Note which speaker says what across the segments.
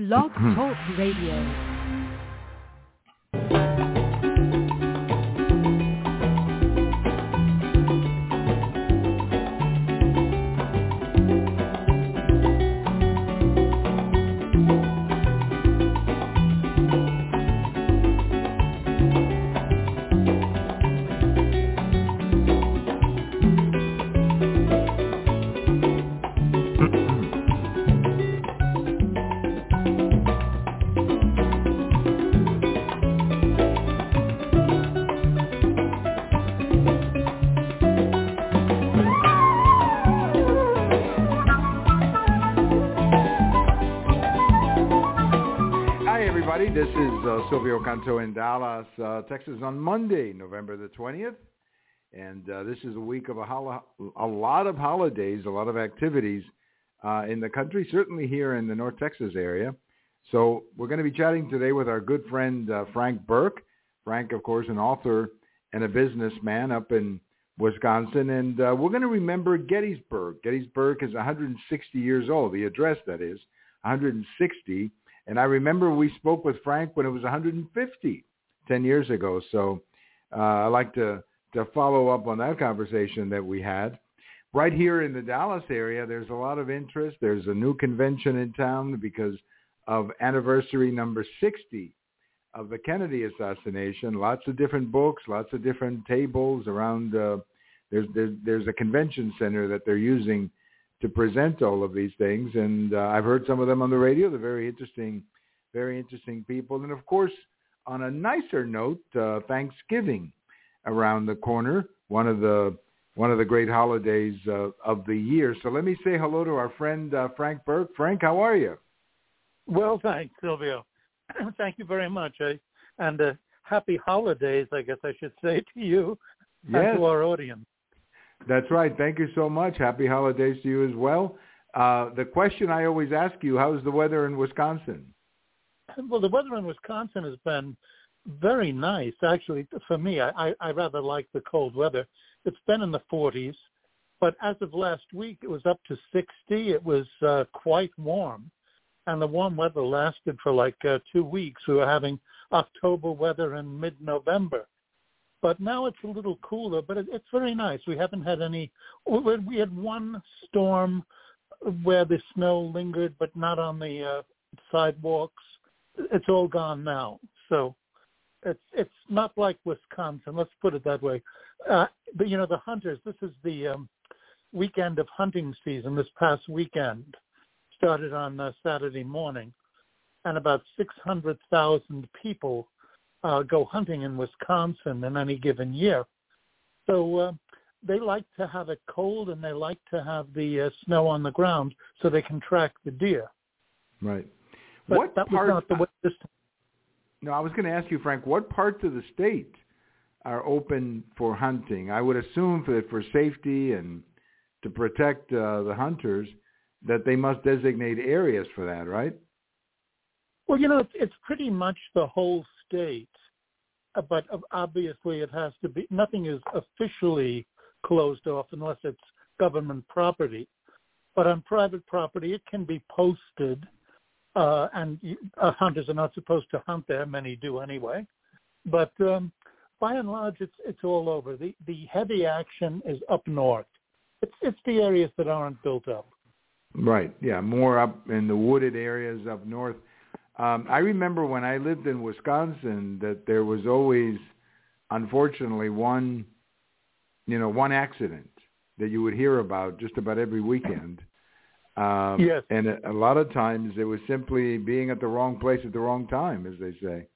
Speaker 1: Blog Talk Radio.
Speaker 2: Uh, Silvio Canto in Dallas, uh, Texas on Monday, November the 20th. And uh, this is a week of a, hol- a lot of holidays, a lot of activities uh, in the country, certainly here in the North Texas area. So we're going to be chatting today with our good friend uh, Frank Burke. Frank, of course, an author and a businessman up in Wisconsin. And uh, we're going to remember Gettysburg. Gettysburg is 160 years old, the address that is, 160. And I remember we spoke with Frank when it was 150, 10 years ago. So uh, I like to, to follow up on that conversation that we had. Right here in the Dallas area, there's a lot of interest. There's a new convention in town because of anniversary number 60 of the Kennedy assassination. Lots of different books, lots of different tables around. Uh, there's, there's there's a convention center that they're using to present all of these things, and uh, I've heard some of them on the radio. They're very interesting, very interesting people. And of course, on a nicer note, uh, Thanksgiving around the corner, one of the one of the great holidays uh, of the year. So let me say hello to our friend uh, Frank Burke. Frank, how are you?
Speaker 3: Well, thanks, Silvio. Thank you very much. I, and uh, happy holidays, I guess I should say to you
Speaker 2: Yes.
Speaker 3: and to our audience.
Speaker 2: That's right. Thank you so much. Happy holidays to you as well. Uh, the question I always ask you, how's the weather in Wisconsin?
Speaker 3: Well, the weather in Wisconsin has been very nice. Actually, for me, I, I, rather like the cold weather. It's been in the 40s, but as of last week, it was up to 60. It was uh, quite warm, and the warm weather lasted for like uh, two weeks. We were having October weather in mid-November. But now it's a little cooler, but it, it's very nice. We haven't had any. We had one storm where the snow lingered, but not on the uh, sidewalks. It's all gone now, so it's it's not like Wisconsin. Let's put it that way. Uh, but you know, the hunters. This is the um, weekend of hunting season. This past weekend started on uh, Saturday morning, and about six hundred thousand people uh, go hunting in Wisconsin in any given year. So uh, they like to have it cold and they like to have the uh, snow on the ground so they can track the deer.
Speaker 2: Right.
Speaker 3: But
Speaker 2: what
Speaker 3: that
Speaker 2: part?
Speaker 3: was not the way this
Speaker 2: no, I was going to ask you, Frank. What parts of the state are open for hunting? I would assume that for safety and to protect uh, the hunters that they must designate areas for that, right?
Speaker 3: Well, you know, it's, it's pretty much the whole state, Uh, but obviously it has to be. Nothing is officially closed off unless it's government property. But on private property, it can be posted, uh, and uh, hunters are not supposed to hunt there. Many do anyway. But um, by and large, it's it's all over. The the heavy action is up north. It's it's the areas that aren't built up.
Speaker 2: Right. Yeah, more up in the wooded areas up north. Um, I remember when I lived in Wisconsin that there was always, unfortunately, one, you know, one accident that you would hear about just about every weekend. Um,
Speaker 3: Yes.
Speaker 2: And a, a lot of times it was simply being at the wrong place at the wrong time, as they say.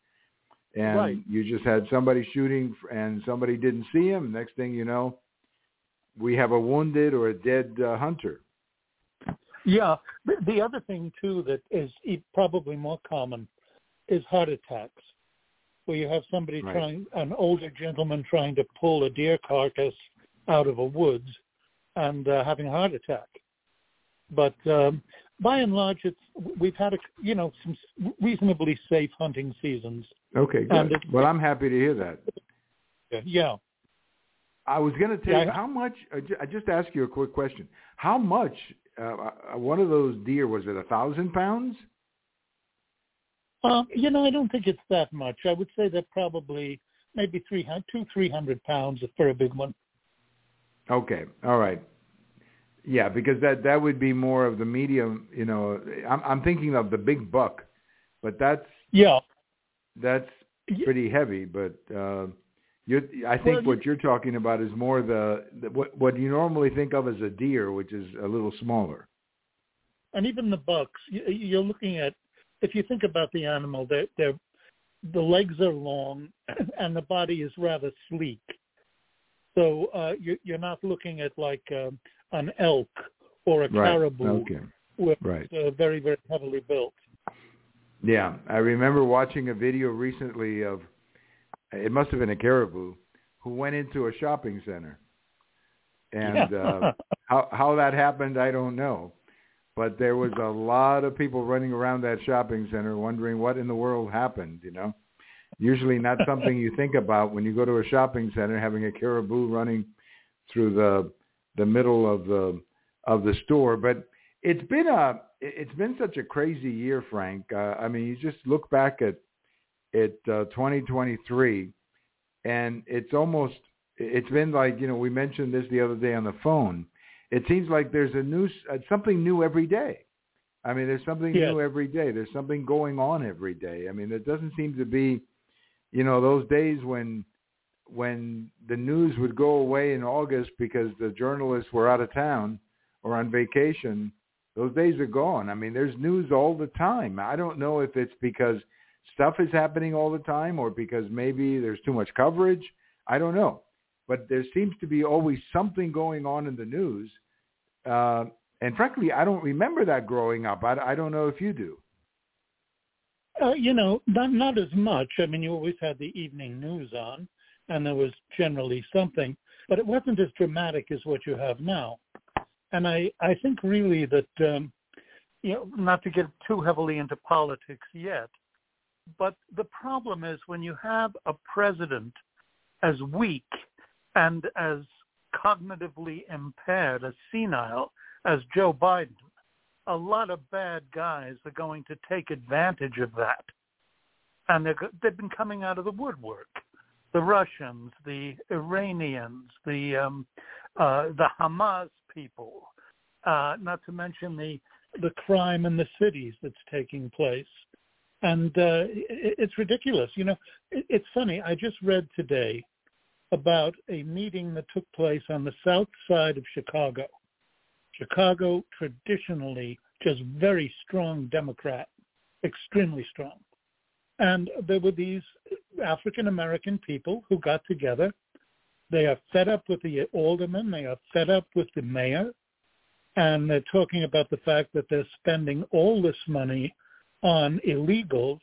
Speaker 2: And
Speaker 3: Right.
Speaker 2: you just had somebody shooting and somebody didn't see him. Next thing you know, we have a wounded or a dead uh, hunter.
Speaker 3: Yeah. The, the other thing too that is probably more common is heart attacks, where you have somebody
Speaker 2: Right.
Speaker 3: trying, an older gentleman trying to pull a deer carcass out of a woods and uh, having a heart attack. But um, by and large, it's we've had a you know some reasonably safe hunting seasons.
Speaker 2: Okay, good.
Speaker 3: it's-
Speaker 2: Well, I'm happy to hear that.
Speaker 3: Yeah.
Speaker 2: I was going to tell
Speaker 3: Yeah,
Speaker 2: you how much. I just ask you a quick question. How much? Uh, uh, one of those deer was it a thousand pounds?
Speaker 3: Um, you know, I don't think it's that much. I would say that probably maybe three hundred, two, three hundred pounds for a big one.
Speaker 2: Okay, all right. Yeah, because that that would be more of the medium. You know, I'm I'm thinking of the big buck, but that's
Speaker 3: yeah,
Speaker 2: that's pretty heavy. But uh, you, I think
Speaker 3: Well,
Speaker 2: what you're talking about is more the, the what what you normally think of as a deer, which is a little smaller.
Speaker 3: and even the bucks. you- You're looking at if you think about the animal, they're, they're the legs are long and the body is rather sleek. So uh, you, you're not looking at like um, an elk or a
Speaker 2: Right.
Speaker 3: caribou,
Speaker 2: Okay.
Speaker 3: which
Speaker 2: Right.
Speaker 3: is uh, very very heavily built.
Speaker 2: Yeah, I remember watching a video recently of it must have been a caribou who went into a shopping center, and
Speaker 3: Yeah.
Speaker 2: uh, how how that happened, I don't know. But there was a lot of people running around that shopping center wondering what in the world happened. You know, usually not something you think about when you go to a shopping center, having a caribou running through the the middle of the of the store. But it's been a it's been such a crazy year, Frank. Uh, I mean, you just look back at at uh, 2023, and it's almost it's been like you know we mentioned this the other day on the phone. It seems like there's a new uh, something new every day. I mean, there's something
Speaker 3: Yes.
Speaker 2: new every day. There's something going on every day. I mean, there doesn't seem to be, you know, those days when when the news would go away in August because the journalists were out of town or on vacation. Those days are gone. I mean, there's news all the time. I don't know if it's because stuff is happening all the time or because maybe there's too much coverage. I don't know. But there seems to be always something going on in the news. Uh, and frankly, I don't remember that growing up. I, I don't know if you do.
Speaker 3: Uh, you know, not not as much. I mean, you always had the evening news on, and there was generally something, but it wasn't as dramatic as what you have now. And I I think really that um, you know, not to get too heavily into politics yet, but the problem is when you have a president as weak and as cognitively impaired, as senile as Joe Biden, a lot of bad guys are going to take advantage of that. And they've been coming out of the woodwork. The Russians, the Iranians, the um, uh, the Hamas people, uh, not to mention the the crime in the cities that's taking place. And uh, it, it's ridiculous. You know, it, it's funny. I just read today about a meeting that took place on the south side of Chicago. Chicago traditionally just very strong Democrat, extremely strong. And there were these African American people who got together. They are fed up with the alderman. They are fed up with the mayor. And they're talking about the fact that they're spending all this money on illegals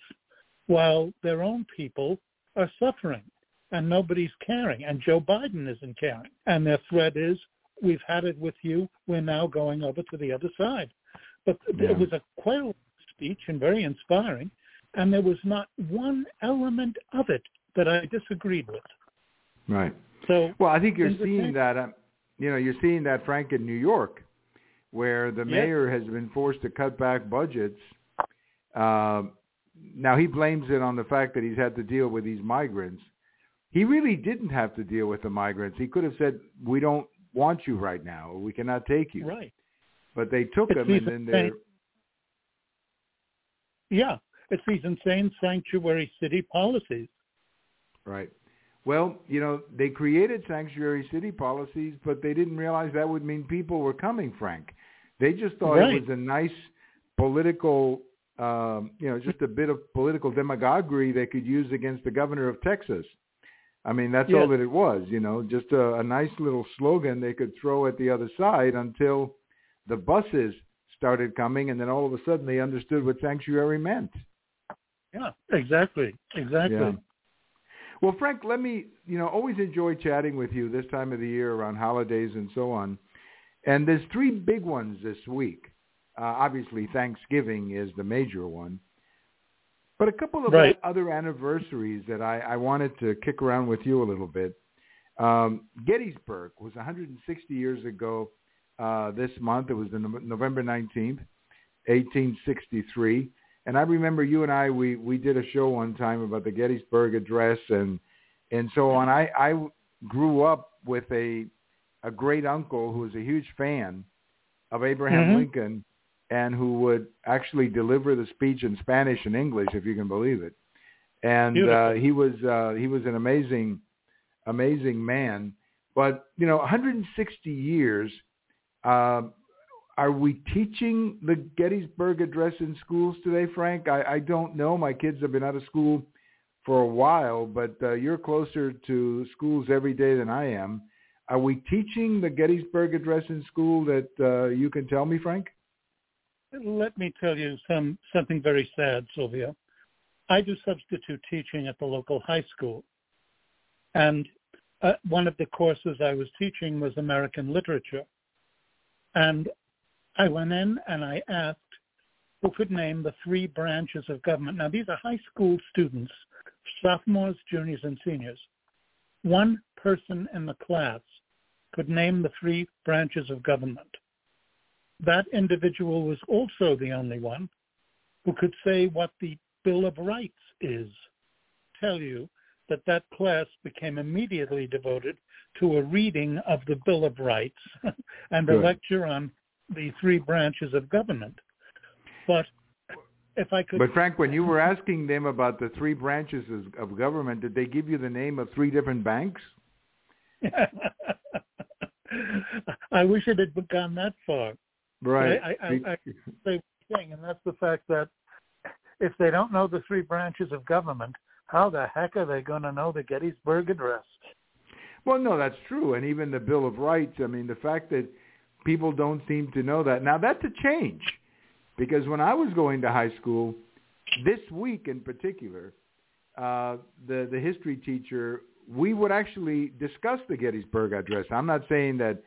Speaker 3: while their own people are suffering and nobody's caring. And Joe Biden isn't caring. And their threat is, we've had it with you. We're now going over to the other side. But
Speaker 2: Yeah.
Speaker 3: it was a quite a speech and very inspiring. And there was not one element of it that I disagreed with.
Speaker 2: Right.
Speaker 3: So
Speaker 2: Well, I think you're seeing that. Um, you know, you're seeing that, Frank, in New York, where the
Speaker 3: Yes.
Speaker 2: mayor has been forced to cut back budgets. Um now he blames it on the fact that he's had to deal with these migrants. He really didn't have to deal with the migrants. He could have said, "We don't want you right now. Or we cannot take you."
Speaker 3: right,
Speaker 2: But they took
Speaker 3: It's
Speaker 2: him, and then they're
Speaker 3: yeah, it's these insane sanctuary city policies.
Speaker 2: Right. Well, you know, they created sanctuary city policies, but they didn't realize that would mean people were coming, Frank. They just thought
Speaker 3: Right.
Speaker 2: it was a nice political, um, you know, just a bit of political demagoguery they could use against the governor of Texas. I mean, that's all that it was, you know, just a, a nice little slogan they could throw at the other side until the buses started coming, and then all of a sudden they understood what sanctuary meant.
Speaker 3: Yeah, exactly, exactly.
Speaker 2: Yeah. Well, Frank, let me, you know, always enjoy chatting with you this time of the year around holidays and so on. And there's three big ones this week. Uh, obviously, Thanksgiving is the major one. But a couple of
Speaker 3: Right.
Speaker 2: other anniversaries that I, I wanted to kick around with you a little bit. Um, Gettysburg was 160 years ago uh, this month. It was the Nov- November 19th, 1863. And I remember you and I we we did a show one time about the Gettysburg Address and and so on. I I grew up with a a great uncle who was a huge fan of Abraham
Speaker 3: Mhm.
Speaker 2: Lincoln and who would actually deliver the speech in Spanish and English, if you can believe it. And uh, he was uh, he was an amazing amazing man. But you know, 160 years. Uh, are we teaching the Gettysburg Address in schools today, Frank? I, I don't know. My kids have been out of school for a while, but uh, you're closer to schools every day than I am. Are we teaching the Gettysburg Address in school that uh, you can tell me, Frank?
Speaker 3: Let me tell you some something very sad, Silvio. I do substitute teaching at the local high school, and uh, one of the courses I was teaching was American literature, and I went in and I asked who could name the three branches of government. Now these are high school students, sophomores, juniors, and seniors. One person in the class could name the three branches of government that individual was also the only one who could say what the Bill of Rights is. Tell you that that class became immediately devoted to a reading of the Bill of Rights and a lecture on the three branches of government. But if I could,
Speaker 2: But Frank, when you were asking them about the three branches of- of government, did they give you the name of three different banks?
Speaker 3: I wish it had gone that far.
Speaker 2: Right.
Speaker 3: I- I- I- Say thing, and that's the fact that if they don't know the three branches of government, how the heck are they going to know the Gettysburg Address?
Speaker 2: Well, no, that's true. And even the Bill of Rights, I mean, the fact that people don't seem to know that. Now, that's a change because when I was going to high school, this week in particular, uh, the, the history teacher, we would actually discuss the Gettysburg Address. I'm not saying that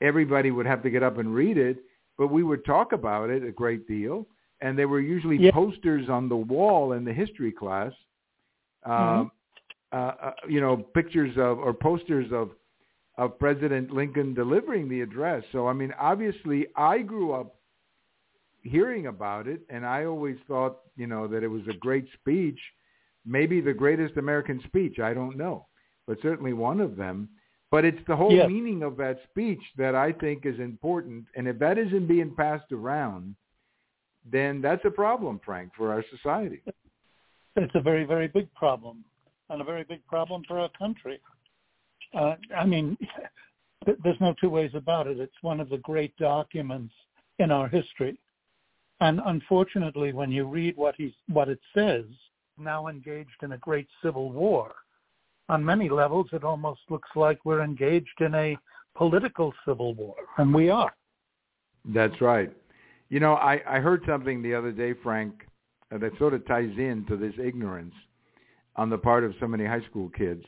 Speaker 2: everybody would have to get up and read it, but we would talk about it a great deal. And there were usually
Speaker 3: Yeah.
Speaker 2: posters on the wall in the history class um, uh, uh, you know, pictures of or posters of of President Lincoln delivering the address. So I mean, obviously, I grew up hearing about it, and I always thought, you know, that it was a great speech, maybe the greatest American speech. I don't know, but certainly one of them. But it's the whole
Speaker 3: Yes.
Speaker 2: meaning of that speech that I think is important, and if that isn't being passed around, then that's a problem, Frank, for our society.
Speaker 3: It's a very, very big problem, and a very big problem for our country. Uh, I mean, there's no two ways about it. It's one of the great documents in our history. And unfortunately, when you read what he's what it says, now engaged in a great civil war. On many levels, it almost looks like we're engaged in a political civil war, and we are.
Speaker 2: That's right. You know, I, I heard something the other day, Frank, uh, that sort of ties into this ignorance on the part of so many high school kids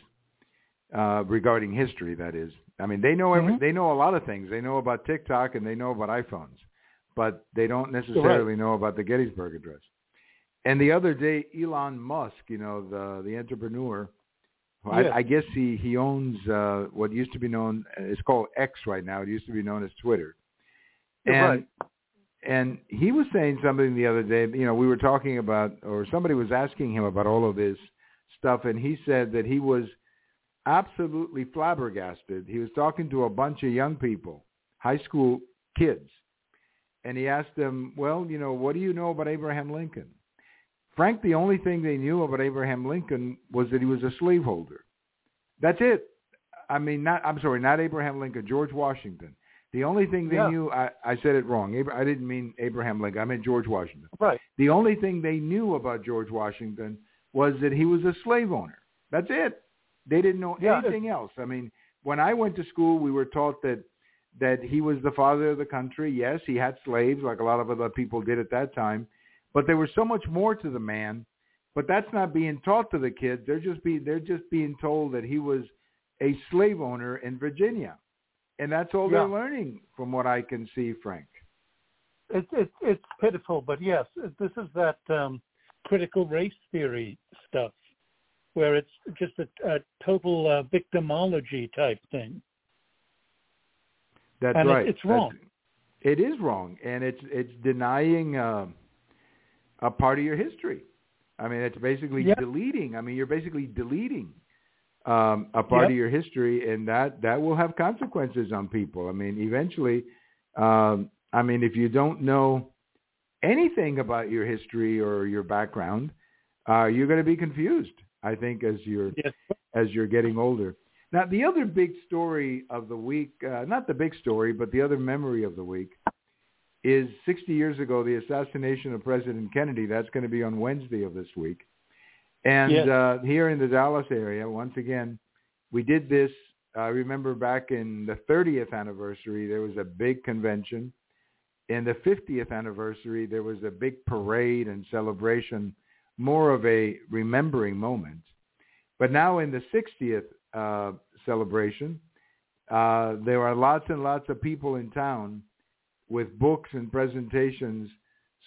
Speaker 2: uh, regarding history. That is, I mean, they know every,
Speaker 3: Mhm.
Speaker 2: they know a lot of things. They know about TikTok and they know about iPhones, but they don't necessarily know about the Gettysburg Address. And the other day, Elon Musk, you know, the the entrepreneur, who
Speaker 3: Yes.
Speaker 2: I, I guess he he owns uh, what used to be known. It's called X right now. It used to be known as Twitter. And
Speaker 3: right.
Speaker 2: and he was saying something the other day. You know, we were talking about, or somebody was asking him about all of this stuff, and he said that he was absolutely flabbergasted. He was talking to a bunch of young people, high school kids, and he asked them, "Well, you know, what do you know about Abraham Lincoln?" Frank, the only thing they knew about Abraham Lincoln was that he was a slaveholder. That's it. I mean, not I'm sorry, not Abraham Lincoln, George Washington. The only thing they
Speaker 3: Yeah.
Speaker 2: knew, I, I said it wrong. Abra- I didn't mean Abraham Lincoln. I meant George Washington.
Speaker 3: Right.
Speaker 2: The only thing they knew about George Washington was that he was a slave owner. That's it. They didn't know
Speaker 3: Yeah.
Speaker 2: anything else. I mean, when I went to school, we were taught that that he was the father of the country. Yes, he had slaves, like a lot of other people did at that time, but there was so much more to the man. But that's not being taught to the kids. They're just be they're just being told that he was a slave owner in Virginia, and that's all
Speaker 3: Yeah.
Speaker 2: they're learning, from what I can see, Frank.
Speaker 3: It's it's it's pitiful, but yes, this is that um, critical race theory stuff, where it's just a, a total uh, victimology type thing.
Speaker 2: That's
Speaker 3: And it-
Speaker 2: right.
Speaker 3: it's
Speaker 2: That's-
Speaker 3: wrong.
Speaker 2: It is wrong, and it's it's denying uh, a part of your history. I mean, it's basically
Speaker 3: Yep.
Speaker 2: deleting. I mean, you're basically deleting um, a part
Speaker 3: Yep.
Speaker 2: of your history, and that that will have consequences on people. I mean, eventually, um, I mean, if you don't know anything about your history or your background, uh, you're going to be confused. I think as you're
Speaker 3: Yes.
Speaker 2: as you're getting older. Now, the other big story of the week, uh, not the big story, but the other memory of the week, is 60 years ago, the assassination of President Kennedy. That's going to be on Wednesday of this week. And
Speaker 3: Yes.
Speaker 2: uh, here in the Dallas area, once again, we did this. I remember back in the 30th anniversary, there was a big convention. In the 50th anniversary, there was a big parade and celebration, more of a remembering moment. But now in the 60th uh, celebration, uh, there are lots and lots of people in town with books and presentations.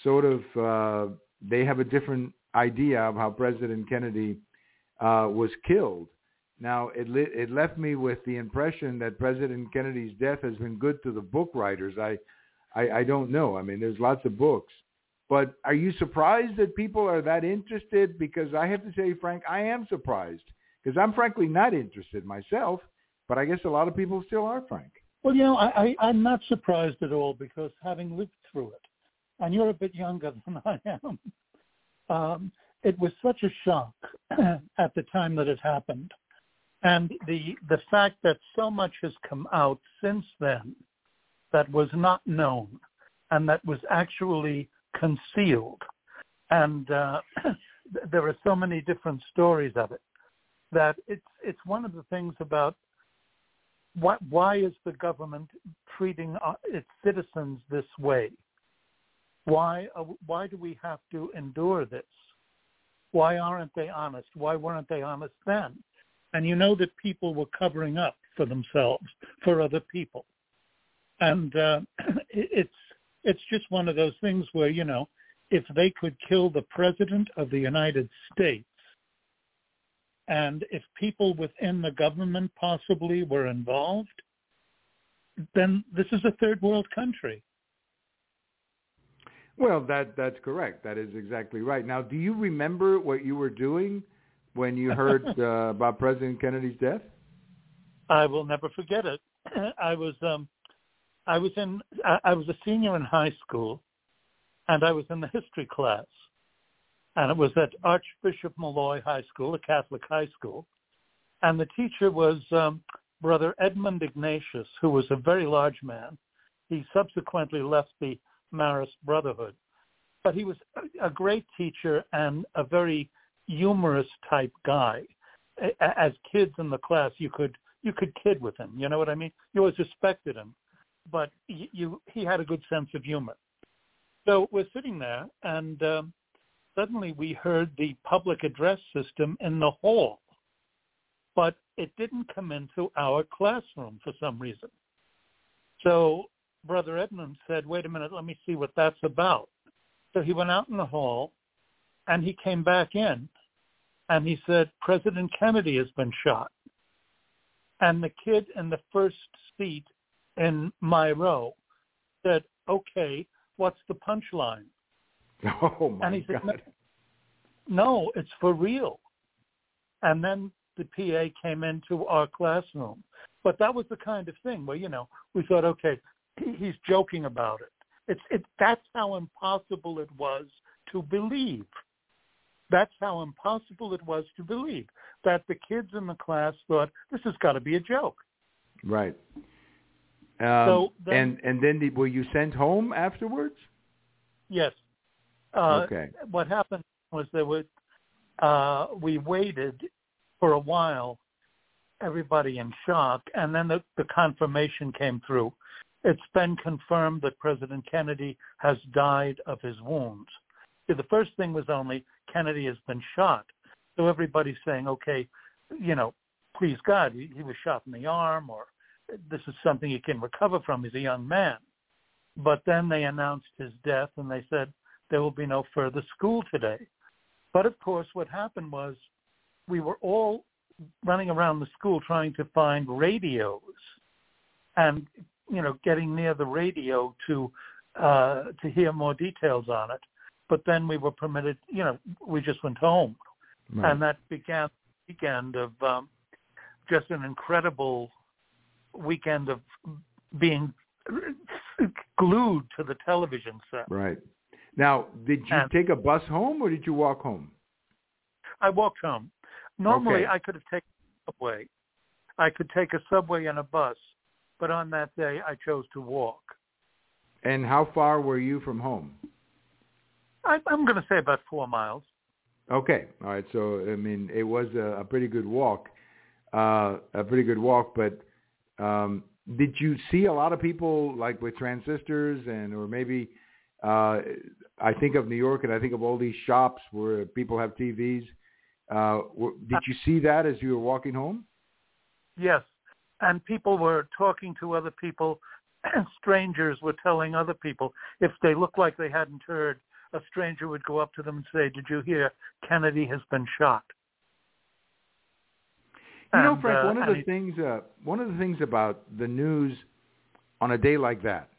Speaker 2: Sort of, uh, they have a different idea of how President Kennedy uh, was killed. Now, it, li- it left me with the impression that President Kennedy's death has been good to the book writers. I, I, I don't know. I mean, there's lots of books. But are you surprised that people are that interested? Because I have to say, Frank, I am surprised because I'm frankly not interested myself. But I guess a lot of people still are, Frank.
Speaker 3: Well, you know, I, I, I'm not surprised at all because having lived through it, and you're a bit younger than I am, um, it was such a shock at the time that it happened. And the the fact that so much has come out since then that was not known and that was actually concealed. And uh, there are so many different stories of it that it's it's one of the things about why, why is the government treating uh, its citizens this way? Why uh, why do we have to endure this? Why aren't they honest? Why weren't they honest then? And you know that people were covering up for themselves, for other people, and uh, it's it's just one of those things where you know if they could kill the president of the United States and if people within the government possibly were involved, then this is a third world country.
Speaker 2: Well, that that's correct. That is exactly right. Now, do you remember what you were doing when you heard uh, about President Kennedy's death?
Speaker 3: I will never forget it. I was um I was in I, I was a senior in high school and I was in the history class. And it was at Archbishop Molloy High School, a Catholic high school. And the teacher was um, Brother Edmund Ignatius, who was a very large man. He subsequently left the Marist Brotherhood. But he was a, great teacher and a very humorous type guy. As kids in the class, you could you could kid with him. You know what I mean? You always respected him, but you, you he had a good sense of humor. So we're sitting there, and um, suddenly we heard the public address system in the hall, but it didn't come into our classroom for some reason. So Brother Edmund said, wait a minute, let me see what that's about. So he went out in the hall and he came back in and he said, President Kennedy has been shot. And the kid in the first seat in my row said, okay, what's the punchline?
Speaker 2: Oh my
Speaker 3: he said,
Speaker 2: God!
Speaker 3: no, it's for real. And then the PA came into our classroom. But that was the kind of thing where, you know, we thought, okay, he's joking about it. It's it that's how impossible it was to believe. That's how impossible it was to believe that the kids in the class thought this has got to be a joke.
Speaker 2: Right. Um,
Speaker 3: So then-
Speaker 2: and and then the, were you sent home afterwards?
Speaker 3: Yes. Uh,
Speaker 2: okay.
Speaker 3: What happened was there was uh, we waited for a while, everybody in shock, and then the, the confirmation came through. It's been confirmed that President Kennedy has died of his wounds. See, the first thing was only Kennedy has been shot. So everybody's saying, okay, you know, please God, he, he was shot in the arm or this is something he can recover from. He's a young man. But then they announced his death and they said there will be no further school today. But of course, what happened was we were all running around the school trying to find radios and, you know, getting near the radio to uh, to hear more details on it. but then we were permitted. You know, we just went home,
Speaker 2: Right.
Speaker 3: and that began the weekend of um, just an incredible weekend of being glued to the television set.
Speaker 2: right. Now, did you take a bus home or did you walk home?
Speaker 3: I walked home. Normally,
Speaker 2: Okay.
Speaker 3: I could have taken a subway. I could take a subway and a bus, but on that day, I chose to walk.
Speaker 2: And how far were you from home?
Speaker 3: I, I'm going to say about four miles.
Speaker 2: Okay. All right. So, I mean, it was a, a pretty good walk, uh, a pretty good walk. But um, did you see a lot of people like with transistors and, or maybe, uh, I think of New York and I think of all these shops where people have TVs. Uh, did you see that as you were walking home?
Speaker 3: Yes, and people were talking to other people, and strangers were telling other people if they looked like they hadn't heard. A stranger would go up to them and say, "Did you hear Kennedy has been shot?"
Speaker 2: You know,
Speaker 3: And,
Speaker 2: Frank,
Speaker 3: uh,
Speaker 2: one of the
Speaker 3: he-
Speaker 2: things, uh, one of the things about the news on a day like that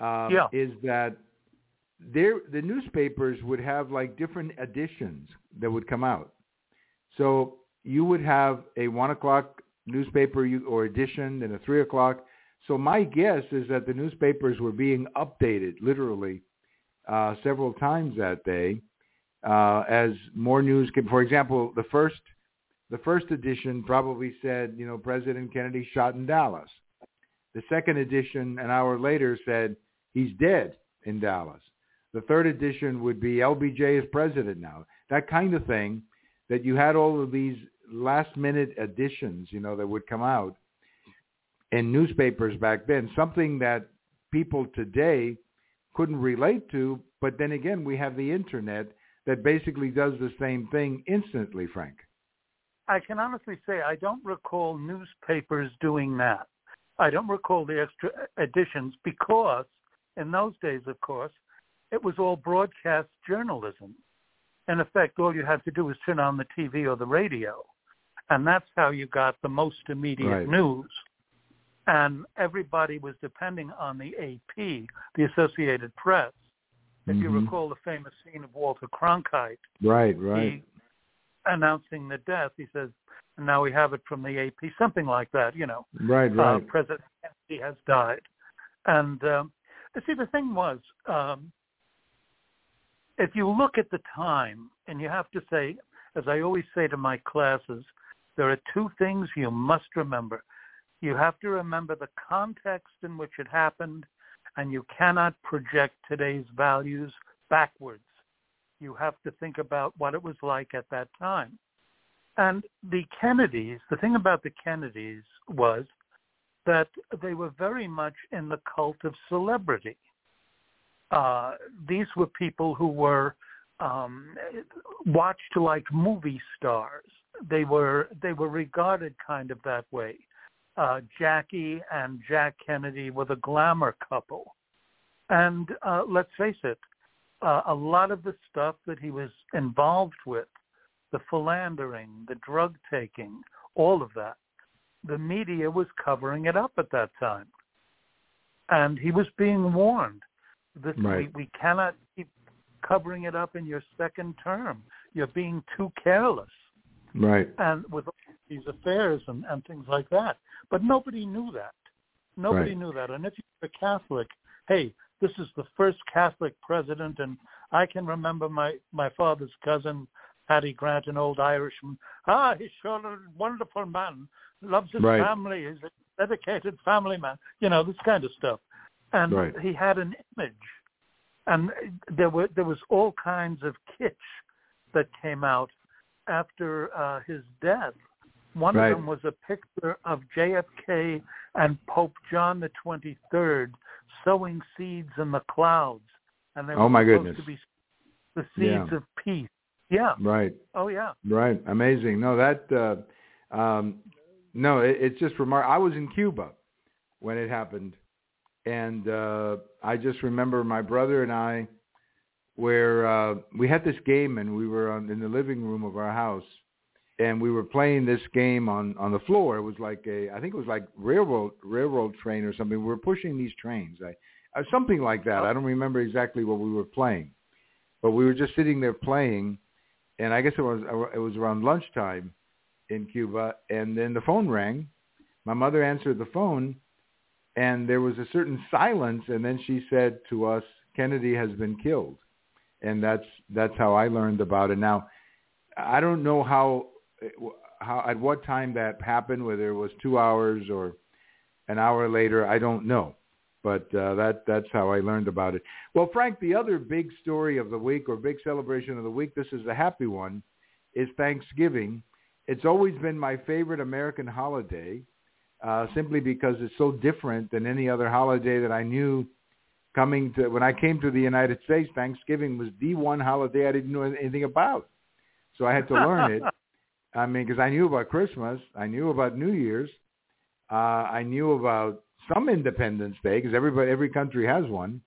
Speaker 2: um,
Speaker 3: Yeah.
Speaker 2: is that there the newspapers would have like different editions that would come out. So you would have a one o'clock newspaper you, or edition and a three o'clock. So my guess is that the newspapers were being updated literally uh, several times that day uh, as more news came. For example, the first the first edition probably said, you know, President Kennedy shot in Dallas. The second edition, an hour later, said he's dead in Dallas. The third edition would be LBJ is president now. That kind of thing. That you had all of these last minute additions, you know, that would come out in newspapers back then. Something that people today couldn't relate to. But then again, we have the internet that basically does the same thing instantly, Frank.
Speaker 3: I can honestly say I don't recall newspapers doing that. I don't recall the extra editions because in those days, of course, it was all broadcast journalism. In effect, all you had to do was turn on the TV or the radio, and that's how you got the most immediate
Speaker 2: Right.
Speaker 3: news. And everybody was depending on the AP, the Associated Press. If you
Speaker 2: Mhm.
Speaker 3: recall the famous scene of Walter Cronkite,
Speaker 2: Right, right.
Speaker 3: announcing the death, he says, and now we have it from the AP, something like that, you know.
Speaker 2: Right,
Speaker 3: Uh,
Speaker 2: right.
Speaker 3: President Kennedy has died. And um, see, the thing was, um, if you look at the time, and you have to say, as I always say to my classes, there are two things you must remember. You have to remember the context in which it happened, and you cannot project today's values backwards. You have to think about what it was like at that time. And the Kennedys, the thing about the Kennedys was that they were very much in the cult of celebrity. Uh, these were people who were um, watched like movie stars. They were they were regarded kind of that way. Uh, Jackie and Jack Kennedy were the glamour couple, and uh, let's face it, uh, a lot of the stuff that he was involved with, the philandering, the drug taking, all of that, the media was covering it up at that time. And he was being warned that
Speaker 2: Right.
Speaker 3: we, we cannot keep covering it up in your second term. You're being too careless
Speaker 2: Right.
Speaker 3: and with all these affairs and, and things like that. But nobody knew that. Nobody
Speaker 2: Right.
Speaker 3: knew that. And if you're a Catholic, hey, this is the first Catholic president, and I can remember my my father's cousin, Hattie Grant, an old Irishman. Ah, he's sure a wonderful man. Loves his
Speaker 2: Right.
Speaker 3: family. He's a dedicated family man. You know this kind of stuff. And
Speaker 2: Right.
Speaker 3: he had an image, and there were there was all kinds of kitsch that came out after uh, his death. One
Speaker 2: Right.
Speaker 3: of them was a picture of JFK and Pope John the Twenty Third sowing seeds in the clouds, and they were
Speaker 2: Oh, my
Speaker 3: supposed
Speaker 2: goodness.
Speaker 3: to be the seeds
Speaker 2: Yeah.
Speaker 3: of peace. Yeah.
Speaker 2: Right.
Speaker 3: Oh yeah.
Speaker 2: Right. Amazing. No, that uh um no, it, it's just remarkable. I was in Cuba when it happened and uh I just remember my brother and I where uh we had this game and we were on, in the living room of our house and we were playing this game on on the floor. It was like a I think it was like railroad railroad train or something. We were pushing these trains. I uh, something like that. I don't remember exactly what we were playing. but we were just sitting there playing, and I guess it was it was around lunchtime in Cuba, and then the phone rang. My mother answered the phone, and there was a certain silence, and then she said to us, "Kennedy has been killed," and that's that's how I learned about it. Now, I don't know how how at what time that happened, whether it was two hours or an hour later. I don't know, but uh, that that's how I learned about it. Well, Frank, the other big story of the week or big celebration of the week, this is the happy one, is Thanksgiving. It's always been my favorite American holiday, uh, simply because it's so different than any other holiday that I knew coming to when I came to the United States. Thanksgiving was the one holiday I didn't know anything about, so I had to learn it. I mean, because I knew about Christmas, I knew about New Year's, uh, I knew about some Independence Day because everybody, every country has one,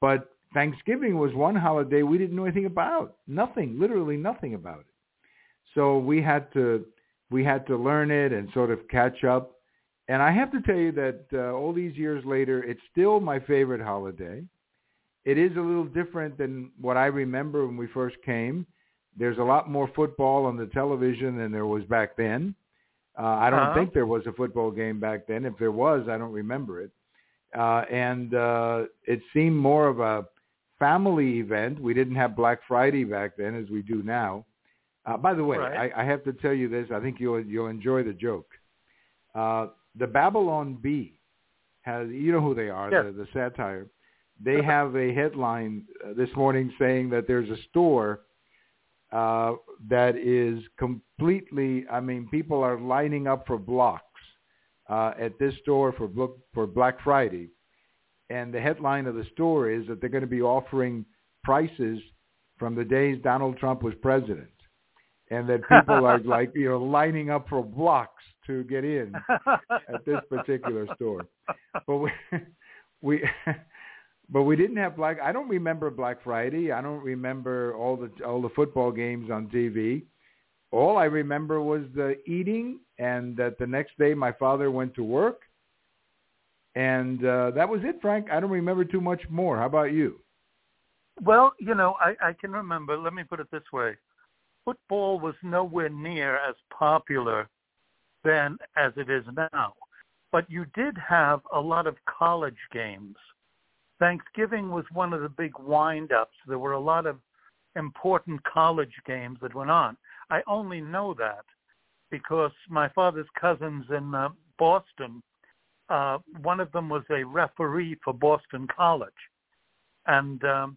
Speaker 2: but Thanksgiving was one holiday we didn't know anything about. Nothing, literally nothing about it. So we had to we had to learn it and sort of catch up. And I have to tell you that uh, all these years later, it's still my favorite holiday. It is a little different than what I remember when we first came. There's a lot more football on the television than there was back then. Uh, I don't uh-huh. think there was a football game back then. If there was, I don't remember it. Uh, and uh, it seemed more of a family event. We didn't have Black Friday back then as we do now. Uh, by the way,
Speaker 3: right.
Speaker 2: I, I have to tell you this. I think you'll you'll enjoy the joke. Uh, the Babylon Bee has you know who they are
Speaker 3: yes.
Speaker 2: the, the satire. They have a headline uh, this morning saying that there's a store uh, that is completely. I mean, people are lining up for blocks uh, at this store for for Black Friday, and the headline of the store is that they're going to be offering prices from the days Donald Trump was president and that people are like you know lining up for blocks to get in at this particular store. But we we but we didn't have black. I don't remember Black Friday. I don't remember all the all the football games on TV. All I remember was the eating, and that the next day my father went to work, and uh, that was it, Frank. I don't remember too much more. How about you?
Speaker 3: Well, you know, I, I can remember. Let me put it this way: football was nowhere near as popular then as it is now. But you did have a lot of college games. Thanksgiving was one of the big wind-ups. There were a lot of important college games that went on. I only know that because my father's cousins in uh, Boston, uh, one of them was a referee for Boston College. And um,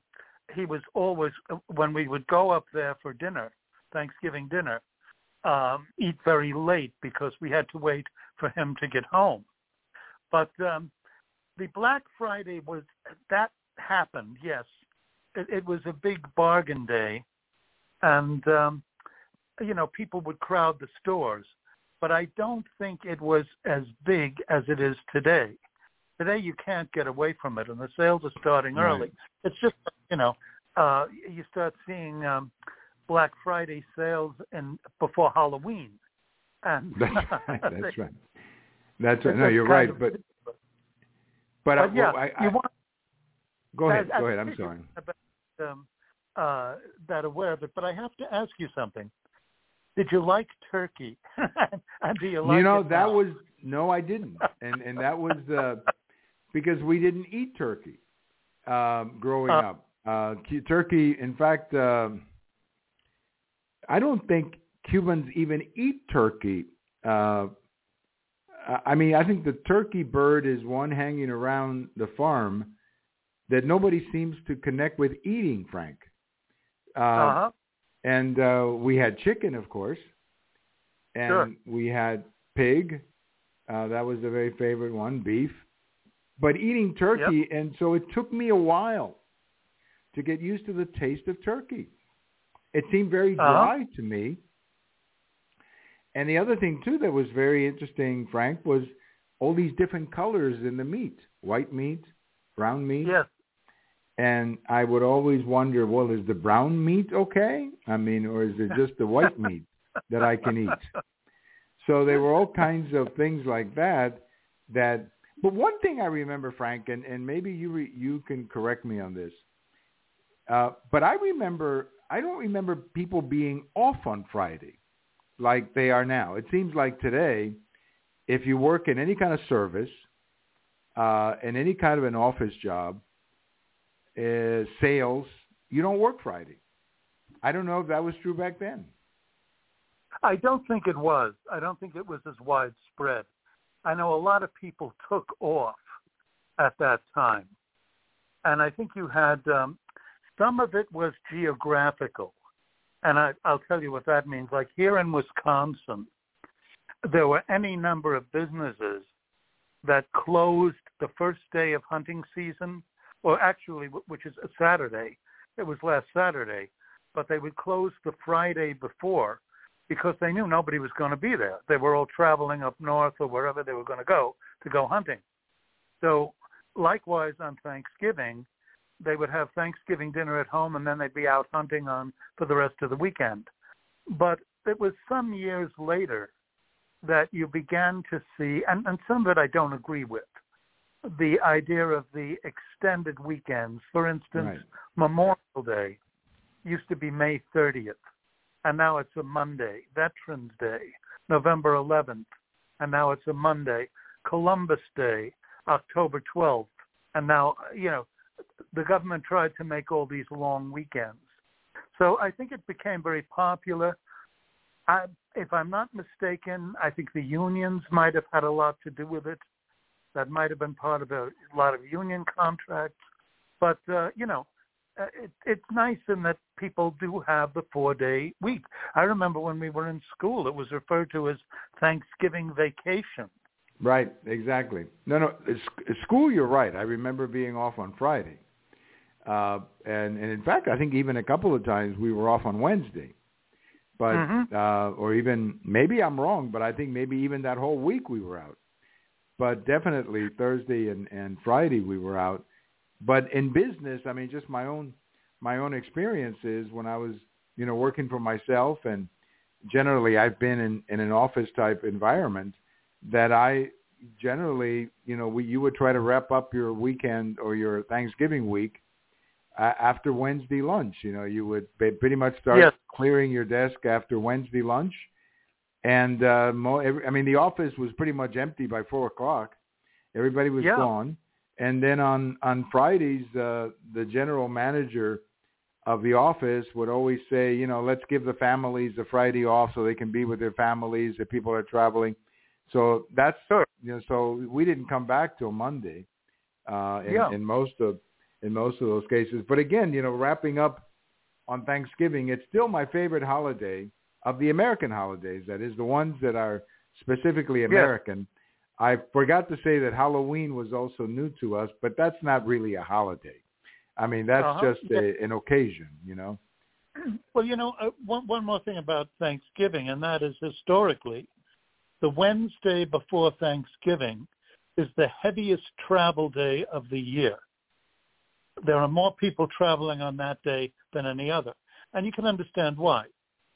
Speaker 3: he was always, when we would go up there for dinner, Thanksgiving dinner, um, eat very late because we had to wait for him to get home. But um, the Black Friday was that happened. Yes, it, it was a big bargain day, and um, you know people would crowd the stores. But I don't think it was as big as it is today. Today you can't get away from it, and the sales are starting
Speaker 2: right.
Speaker 3: early. It's just you know uh, you start seeing. Um, Black Friday sales and before Halloween. And
Speaker 2: that's right. That's right. That's right. No, you're right. But but,
Speaker 3: but
Speaker 2: I,
Speaker 3: yeah,
Speaker 2: well, I,
Speaker 3: you want,
Speaker 2: go ahead. Go ahead. I'm sorry.
Speaker 3: About, um, uh, that aware of it, but I have to ask you something. Did you like turkey? and do you like
Speaker 2: You know that
Speaker 3: now?
Speaker 2: was no, I didn't, and and that was uh, because we didn't eat turkey um, growing
Speaker 3: uh,
Speaker 2: up. Uh, turkey, in fact. Um, I don't think Cubans even eat turkey. Uh, I mean, I think the turkey bird is one hanging around the farm that nobody seems to connect with eating, Frank. Uh,
Speaker 3: uh-huh.
Speaker 2: And uh, we had chicken, of course, and
Speaker 3: sure.
Speaker 2: we had pig. Uh, that was the very favorite one, beef. But eating turkey,
Speaker 3: yep.
Speaker 2: and so it took me a while to get used to the taste of turkey. It seemed very
Speaker 3: Uh-huh.
Speaker 2: dry to me. And the other thing too that was very interesting, Frank, was all these different colors in the meat: white meat, brown meat.
Speaker 3: Yes.
Speaker 2: And I would always wonder, well, is the brown meat okay? I mean, or is it just the white meat that I can eat? So there were all kinds of things like that. That, but one thing I remember, Frank, and, and maybe you re, you can correct me on this. Uh, but I remember, I don't remember people being off on Friday like they are now. It seems like today, if you work in any kind of service, uh, in any kind of an office job, uh, sales, you don't work Friday. I don't know if that was true back then.
Speaker 3: I don't think it was. I don't think it was as widespread. I know a lot of people took off at that time. And I think you had um, some of it was geographical. And I, I'll tell you what that means. Like here in Wisconsin, there were any number of businesses that closed the first day of hunting season, or actually, which is a Saturday. It was last Saturday, but they would close the Friday before because they knew nobody was going to be there. They were all traveling up north or wherever they were going to go to go hunting. So likewise on Thanksgiving, they would have Thanksgiving dinner at home and then they'd be out hunting on for the rest of the weekend. But it was some years later that you began to see, and, and some of it I don't agree with, the idea of the extended weekends. For instance, right. Memorial Day used to be May 30th and now it's a Monday. Veterans Day, November 11th, and now it's a Monday. Columbus Day, October 12th, and now, you know, the government tried to make all these long weekends. So I think it became very popular. I, if I'm not mistaken, I think the unions might have had a lot to do with it. That might have been part of a, lot of union contracts. But, uh, you know, uh, it, it's nice in that people do have the four day week. I remember when we were in school, it was referred to as Thanksgiving vacation.
Speaker 2: Right, exactly. No, no, school. You're right. I remember being off on Friday, uh, and and in fact, I think even a couple of times we were off on Wednesday, but mm-hmm. uh, or even maybe I'm wrong, but I think maybe even that whole week we were out. But definitely Thursday and and Friday we were out but in business, I mean, just my own my own experiences when I was, you know, working for myself and generally I've been in, in an office type environment that I generally, you know, we, you would try to wrap up your weekend or your Thanksgiving week after Wednesday lunch. You know, you would pretty much start yes. clearing your desk after Wednesday lunch. And uh, mo- every, I mean, the office was pretty much empty by four o'clock. Everybody was yeah. gone. And then on on Fridays, uh, the general manager of the office would always say, you know, let's give the families a Friday off so they can be with their families if people are traveling. So that's sure. you know, so we didn't come back till Monday uh, in, yeah. in most of in most of those cases. But again, you know, wrapping up on Thanksgiving, it's still my favorite holiday of the American holidays. That is the ones that are specifically American. Yeah. I forgot to say that Halloween was also new to us, but that's not really a holiday. I mean, that's uh-huh. just a, an occasion, you know.
Speaker 3: Well, you know, uh, one one more thing about Thanksgiving, and that is historically, the Wednesday before Thanksgiving is the heaviest travel day of the year. There are more people traveling on that day than any other, and you can understand why,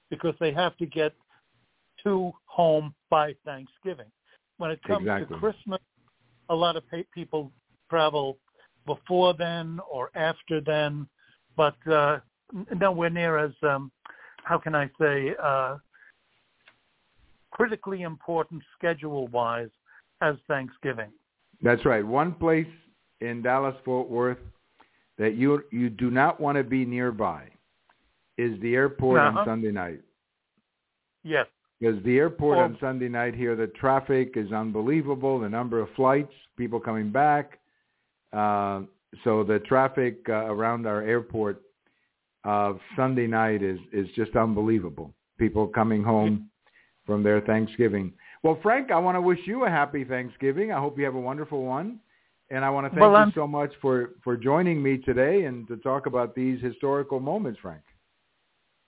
Speaker 3: because they have to get to home by Thanksgiving. When it comes exactly. to Christmas, a lot of people travel before then or after then, but uh, nowhere near as um, how can I say uh, critically important schedule-wise as Thanksgiving.
Speaker 2: That's right. One place in Dallas Fort Worth that you you do not want to be nearby is the airport uh-huh. on Sunday night.
Speaker 3: Yes.
Speaker 2: Because the airport well, on Sunday night here, the traffic is unbelievable. The number of flights, people coming back. Uh, so the traffic uh, around our airport uh, Sunday night is is just unbelievable. People coming home from their Thanksgiving. Well, Frank, I want to wish you a happy Thanksgiving. I hope you have a wonderful one. And I want to thank well, you um, so much for, for joining me today and to talk about these historical moments, Frank.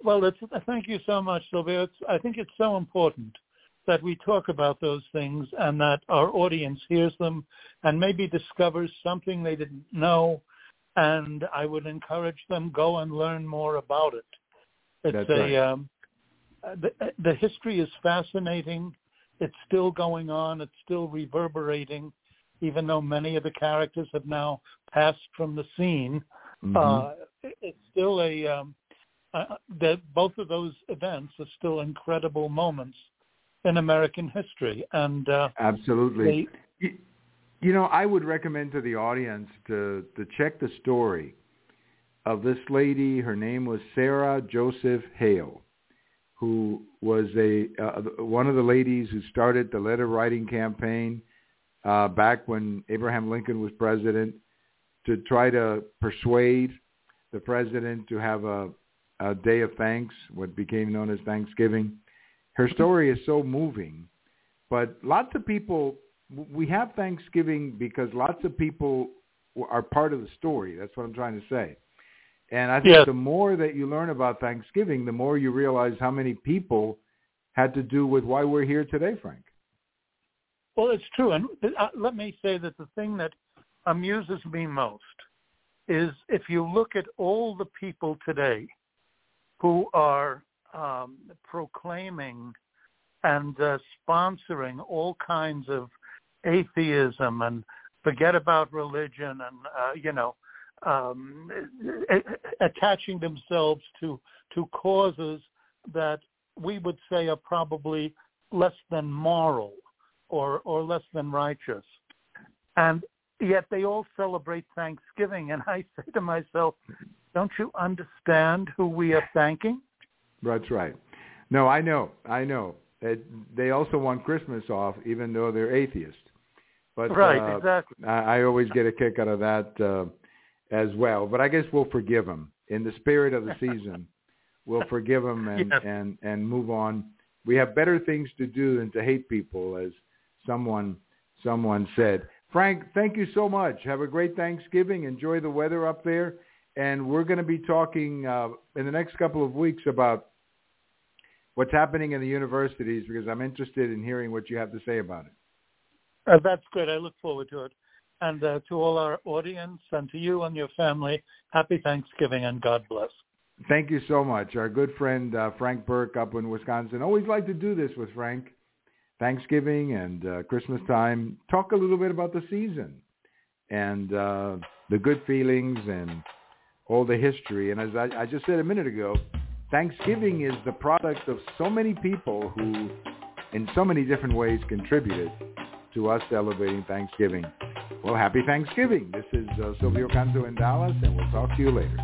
Speaker 3: Well, it's, uh, thank you so much, Silvio. It's, I think it's so important that we talk about those things and that our audience hears them and maybe discovers something they didn't know. And I would encourage them go and learn more about it. It's
Speaker 2: That's
Speaker 3: a
Speaker 2: right. um, uh,
Speaker 3: the, uh, the history is fascinating. It's still going on. It's still reverberating, even though many of the characters have now passed from the scene. Mm-hmm. Uh, it's still a um, uh, that both of those events are still incredible moments in American history, and uh,
Speaker 2: absolutely. They, you, know, I would recommend to the audience to to check the story of this lady. Her name was Sarah Joseph Hale, who was a uh, one of the ladies who started the letter writing campaign uh, back when Abraham Lincoln was president to try to persuade the president to have a, a day of thanks, what became known as Thanksgiving. Her story is so moving, but lots of people, we have Thanksgiving because lots of people are part of the story. That's what I'm trying to say. And I think yes. the more that you learn about Thanksgiving, the more you realize how many people had to do with why we're here today, Frank.
Speaker 3: Well, it's true. And uh, let me say that the thing that amuses me most is if you look at all the people today who are um, proclaiming and uh, sponsoring all kinds of atheism and forget about religion and uh, you know um, attaching themselves to to causes that we would say are probably less than moral or or less than righteous, and yet they all celebrate Thanksgiving. And I say to myself, don't you understand who we are thanking?
Speaker 2: That's right. No, I know, I know. They also want Christmas off, even though they're atheists. But
Speaker 3: right,
Speaker 2: uh,
Speaker 3: exactly.
Speaker 2: I, I always get a kick out of that. Uh, as well. But I guess we'll forgive them in the spirit of the season. we'll forgive them and, yes. and, and move on. We have better things to do than to hate people, as someone someone said. Frank, thank you so much. Have a great Thanksgiving. Enjoy the weather up there. And we're going to be talking uh, in the next couple of weeks about what's happening in the universities because I'm interested in hearing what you have to say about it.
Speaker 3: Uh, that's great. I look forward to it. And uh, to all our audience and to you and your family, happy Thanksgiving and God bless.
Speaker 2: Thank you so much. Our good friend uh, Frank Burke up in Wisconsin. Always like to do this with Frank. Thanksgiving and uh, Christmas time. Talk a little bit about the season and uh, the good feelings and all the history. And as I, I just said a minute ago, Thanksgiving is the product of so many people who, in so many different ways, contributed to us celebrating Thanksgiving. Well, happy Thanksgiving. This is uh, Silvio Canto in Dallas, and we'll talk to you later.